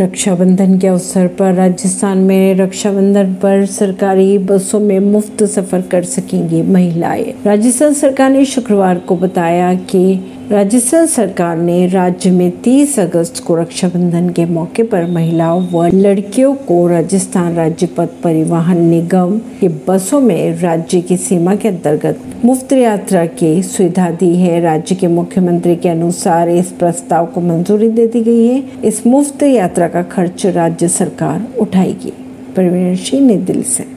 रक्षाबंधन के अवसर पर राजस्थान में रक्षाबंधन पर सरकारी बसों में मुफ़्त सफ़र कर सकेंगी महिलाएँ। राजस्थान सरकार ने शुक्रवार को बताया कि राजस्थान सरकार ने राज्य में 30 अगस्त को रक्षाबंधन के मौके पर महिलाओं व लड़कियों को राजस्थान राज्य पथ परिवहन निगम के बसों में राज्य की सीमा के अंतर्गत मुफ़्त यात्रा की सुविधा दी है। राज्य के मुख्यमंत्री के अनुसार इस प्रस्ताव को मंजूरी दे दी गई है। इस मुफ़्त यात्रा का खर्च राज्य सरकार उठाएगी। परवीन सिंह, नई दिल्ली से।